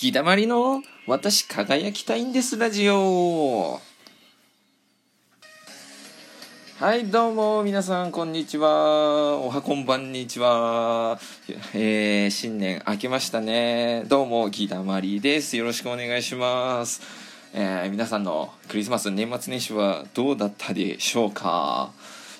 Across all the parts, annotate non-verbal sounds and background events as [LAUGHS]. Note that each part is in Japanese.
ギだまりの私輝きたいんですラジオ。はいどうも皆さんこんにちは。おはこんばんにちは、えー、新年明けましたね。どうもギだまりです。よろしくお願いします。えー、皆さんのクリスマス年末年始はどうだったでしょうか。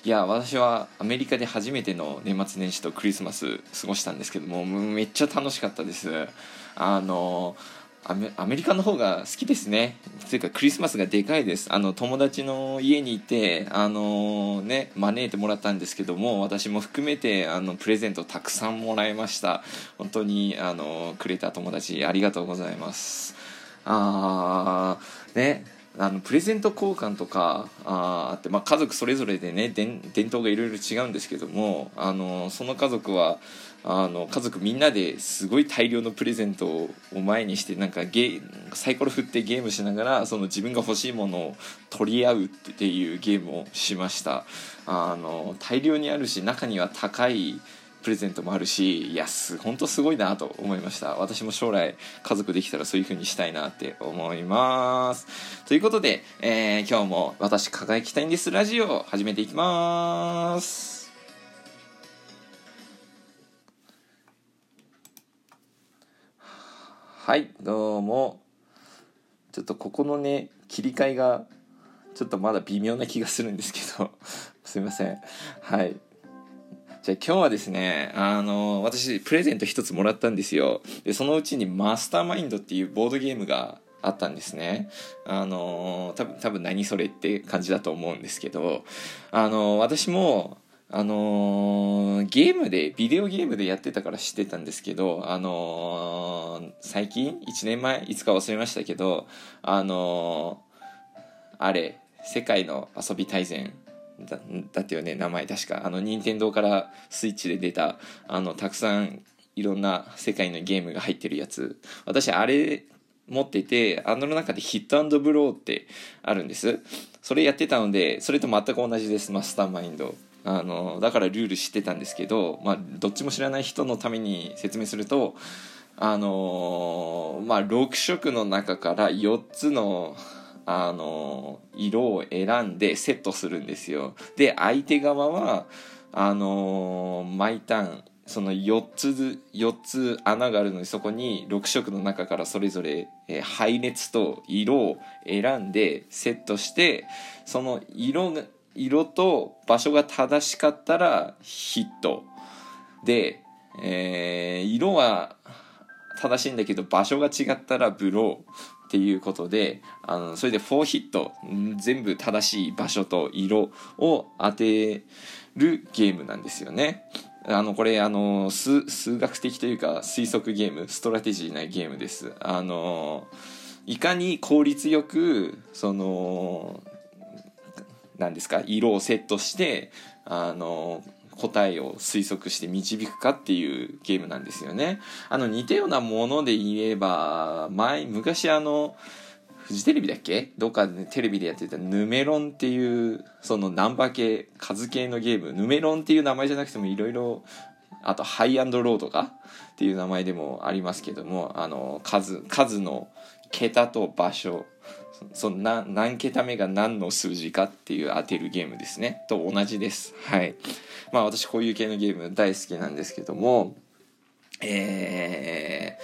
いや私はアメリカで初めての年末年始とクリスマス過ごしたんですけどもめっちゃ楽しかったです。あのアメリカの方が好きですね。というかクリスマスがでかいです。あの友達の家に行ってあのね招いてもらったんですけども私も含めてあのプレゼントたくさんもらいました。本当にあのくれた友達ありがとうございます。あーねあのプレゼント交換とかあって、まあ、家族それぞれでね伝統がいろいろ違うんですけどもあのその家族はあの家族みんなですごい大量のプレゼントを前にしてなんかゲサイコロ振ってゲームしながらその自分が欲しいものを取り合うっていうゲームをしました。あの大量にあるし中には高いプレゼントもあるしいやす本当すごいなと思いました。私も将来家族できたらそういう風にしたいなって思います。ということで、えー、今日も私輝きたいんですラジオ始めていきます。はいどうも。ちょっとここのね切り替えがちょっとまだ微妙な気がするんですけど。[LAUGHS] すいません。はい。じゃあ今日はですね、あの、私、プレゼント一つもらったんですよ。で、そのうちにマスターマインドっていうボードゲームがあったんですね。あの、多分、多分何それって感じだと思うんですけど、あの、私も、あのー、ゲームで、ビデオゲームでやってたから知ってたんですけど、あのー、最近 ?1 年前？いつか忘れましたけど、あのー、あれ、世界の遊び大全だだったよね？名前確か。あの任天堂からスイッチで出たあのたくさんいろんな世界のゲームが入ってるやつ。私あれ持っててあの中でヒットブローってあるんです。それやってたのでそれと全く同じです。マスターマインド。あのだからルール知ってたんですけど、まあ、どっちも知らない人のために説明するとあのまあ6色の中から4つのあの色を選んでセットするんですよ。で相手側はあの毎ターンその4つ4つ穴があるのでそこに6色の中からそれぞれ、えー、配列と色を選んでセットしてその色色と場所が正しかったらヒットで、えー、色は正しいんだけど場所が違ったらブローっていうことであのそれで4ヒット全部正しい場所と色を当てるゲームなんですよね。あのこれあの数数学的というか推測ゲームストラテジーなゲームです。あのいかに効率よくその何ですか？色をセットしてあの答えを推測して導くかっていうゲームなんですよね。あの似たようなもので言えば前昔あのフジテレビだっけ？どっかでテレビでやってたヌメロンっていうそのナンバー系数系のゲーム。ヌメロンっていう名前じゃなくてもいろいろあとハイアンドローとか？っていう名前でもありますけどもあの数数の桁と場所その何桁目が何の数字かっていう当てるゲームですね。と同じです。はい。まあ私こういう系のゲーム大好きなんですけどもえ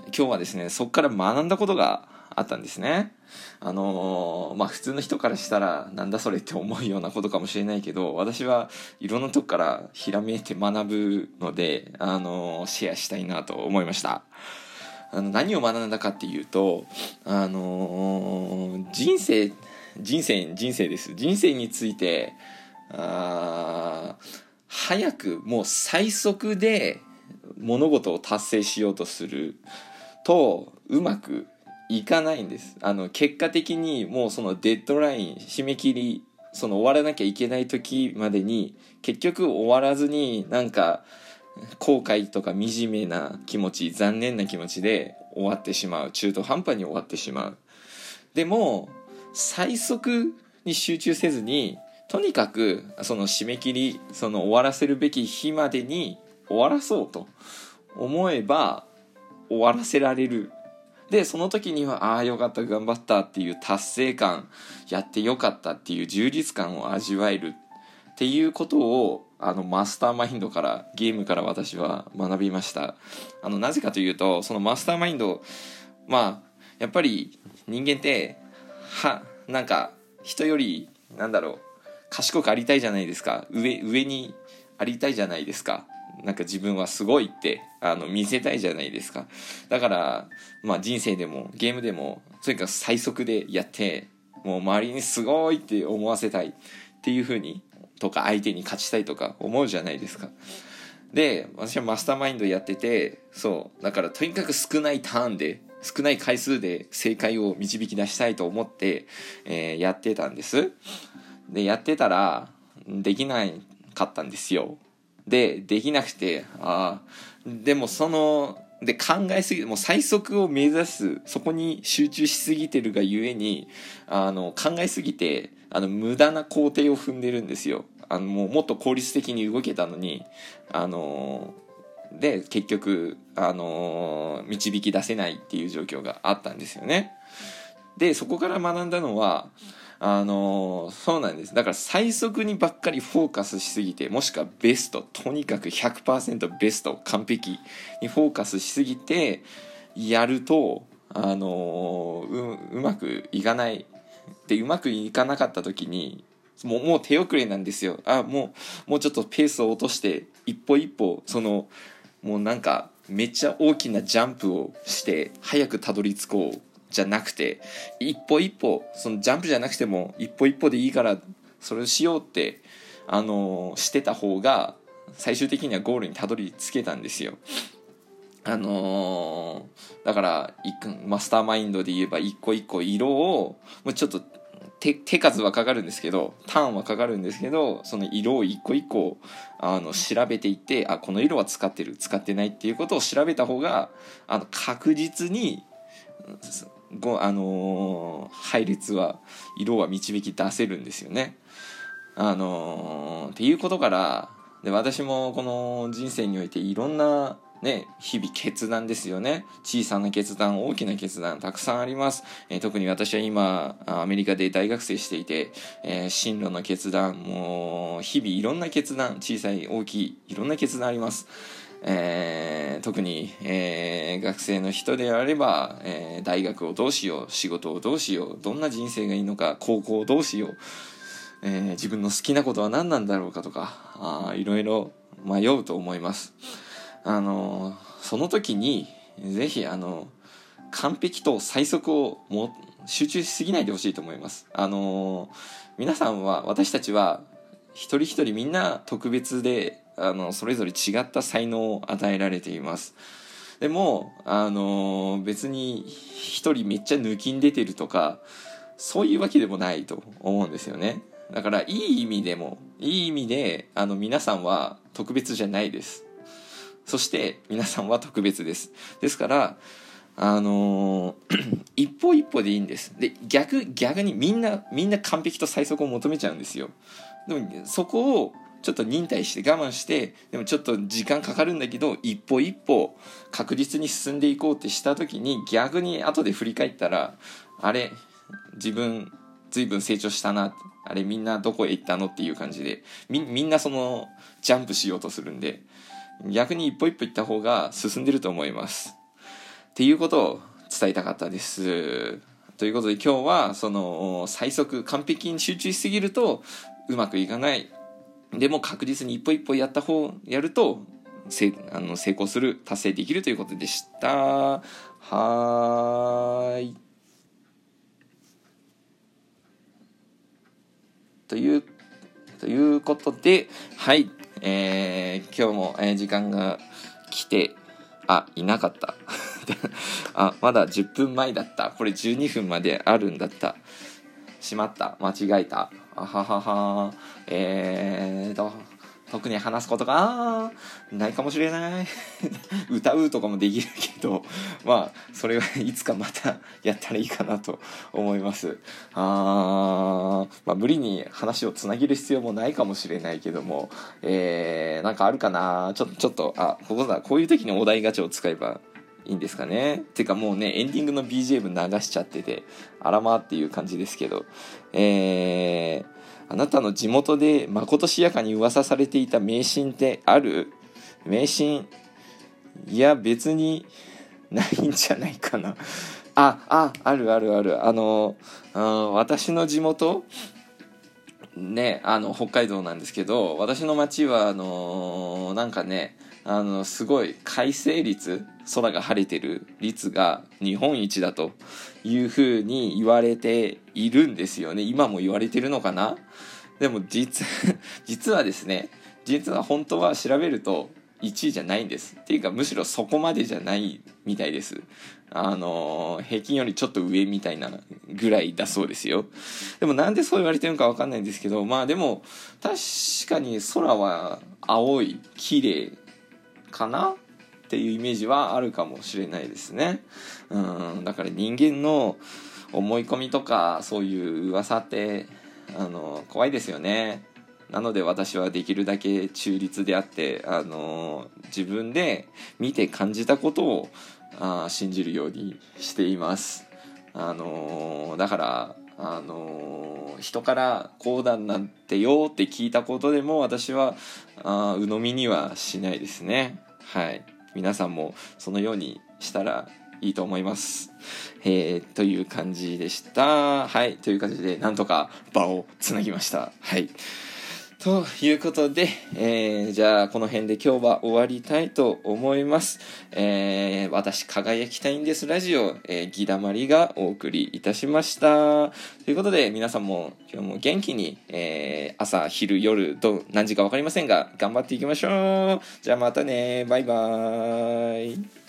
ー、今日はですねそこから学んだことがあったんですね。あのー、まあ普通の人からしたらなんだそれって思うようなことかもしれないけど私はいろんなとこからひらめいて学ぶので、あのー、シェアしたいなと思いました。あの何を学んだかっていうと、あのー、人生人生人生です。人生についてあ早くもう最速で物事を達成しようとするとうまくいかないんです。あの結果的にもうそのデッドライン締め切りその終わらなきゃいけない時までに結局終わらずになんか後悔とか惨めな気持ち残念な気持ちで終わってしまう中途半端に終わってしまう。でも最速に集中せずにとにかくその締め切りその終わらせるべき日までに終わらそうと思えば終わらせられる。でその時にはああよかった頑張ったっていう達成感やってよかったっていう充実感を味わえるっていうことをあのマスターマインドからゲームから私は学びました。あのなぜかというとそのマスターマインドまあやっぱり人間ってはなんか人よりなんだろう賢くありたいじゃないですか。上上にありたいじゃないですか。なんか自分はすごいってあの見せたいじゃないですか。だからまあ人生でもゲームでもとにかく最速でやってもう周りにすごいって思わせたいっていう風にとか相手に勝ちたいとか思うじゃないですか。で私はマスターマインドやっててそうだからとにかく少ないターンで少ない回数で正解を導き出したいと思って、えー、やってたんです。でやってたらできなかったんですよ。でできなくてああでもそので考えすぎてもう最速を目指すそこに集中しすぎてるがゆえにあの考えすぎてあの無駄な工程を踏んでるんですよ。あのもうもっと効率的に動けたのにあので結局あの導き出せないっていう状況があったんですよね。でそこから学んだのはあのそうなんです。だから最速にばっかりフォーカスしすぎてもしくはベストとにかく100%ベスト完璧にフォーカスしすぎてやるとあのううまくいかない。でうまくいかなかった時にもうもう手遅れなんですよあもうもうちょっとペースを落として一歩一歩そのもうなんかめっちゃ大きなジャンプをして早くたどり着こうじゃなくて一歩一歩そのジャンプじゃなくても一歩一歩でいいからそれをしようってあのしてた方が最終的にはゴールにたどり着けたんですよ。あのー、だからマスターマインドで言えば一個一個色をもうちょっと手手数はかかるんですけどターンはかかるんですけどその色を一個一個あの調べていってあこの色は使ってる使ってないっていうことを調べた方があの確実にごあのー、配列は色は導き出せるんですよね。あのー、っていうことからで私もこの人生においていろんなね、日々決断ですよね。小さな決断、大きな決断、たくさんあります。えー、特に私は今、アメリカで大学生していて、えー、進路の決断、もう、日々いろんな決断、小さい、大きい、いろんな決断あります。えー、特に、えー、学生の人であれば、えー、大学をどうしよう仕事をどうしようどんな人生がいいのか高校をどうしよう、えー、自分の好きなことは何なんだろうかとかあいろいろ迷うと思いますあのその時にぜひあの完璧と最速をも集中しすぎないでほしいと思います。あの皆さんは私たちは一人一人みんな特別であのそれぞれ違った才能を与えられています。でもあの別に一人めっちゃ抜きん出てるとかそういうわけでもないと思うんですよね。だからいい意味でもいい意味であの皆さんは特別じゃないです。そして皆さんは特別です。ですからあのー、[CLEARS THROAT] 一歩一歩でいいんです。で逆逆にみんなみんな完璧と最速を求めちゃうんですよ。でもそこをちょっと忍耐して我慢してでもちょっと時間かかるんだけど一歩一歩確実に進んでいこうってした時に逆に後で振り返ったらあれ自分随分成長したなあれみんなどこへ行ったのっていう感じでみんなそのジャンプしようとするんで逆に一歩一歩行った方が進んでると思います。っていうことを伝えたかったです。ということで今日はその最速完璧に集中しすぎるとうまくいかない。でも確実に一歩一歩やった方やるとせあの成功する達成できるということでした。はい。というということではい。えー、今日も、えー、時間が来てあいなかった。[LAUGHS] あまだ10分前だった。これ12分まであるんだった。しまった。間違えた。あははは。えーと特に話すことがないかもしれない。[LAUGHS] 歌うとかもできるけどまあそれはいつかまたやったらいいかなと思います。あまあ無理に話をつなげる必要もないかもしれないけどもえー、なんかあるかな？ちょちょっとあここだ。こういう時にお題ガチャを使えばいいんですかね？てかもうねエンディングの BGM 流しちゃっててあらまっていう感じですけど。えー、あなたの地元でまことしやかに噂されていた迷信ってある？迷信いや別にないんじゃないかな。あああるあるある。あの、うん、私の地元？ねあの北海道なんですけど私の町はあのなんかねあのすごい快晴率空が晴れてる率が日本一だというふうに言われているんですよね。今も言われてるのかな？でも実 [LAUGHS] 実はですね実は本当は調べると1位じゃないんです。っていうかむしろそこまでじゃないみたいです。あの平均よりちょっと上みたいなぐらいだそうですよ。でもなんでそう言われてるのか分かんないんですけどまあでも確かに空は青い綺麗かな？っていうイメージはあるかもしれないですね。うんだから人間の思い込みとかそういう噂ってあの怖いですよね。なので私はできるだけ中立であって、あの自分で見て感じたことをあ信じるようにしています。あのだからあの人からこうだなんてよって聞いたことでも私はあ鵜呑みにはしないですね。はい。皆さんもそのようにしたらいいと思います。えー、という感じでした。はい。という感じで、なんとか場をつなぎました。はい。ということで、えー、じゃあこの辺で今日は終わりたいと思います。えー、私輝きたいんですラジオ、えー、ギダマリがお送りいたしました。ということで皆さんも今日も元気に、えー、朝、昼、夜、ど何時か分かりませんが頑張っていきましょう。じゃあまたね。バイバーイ。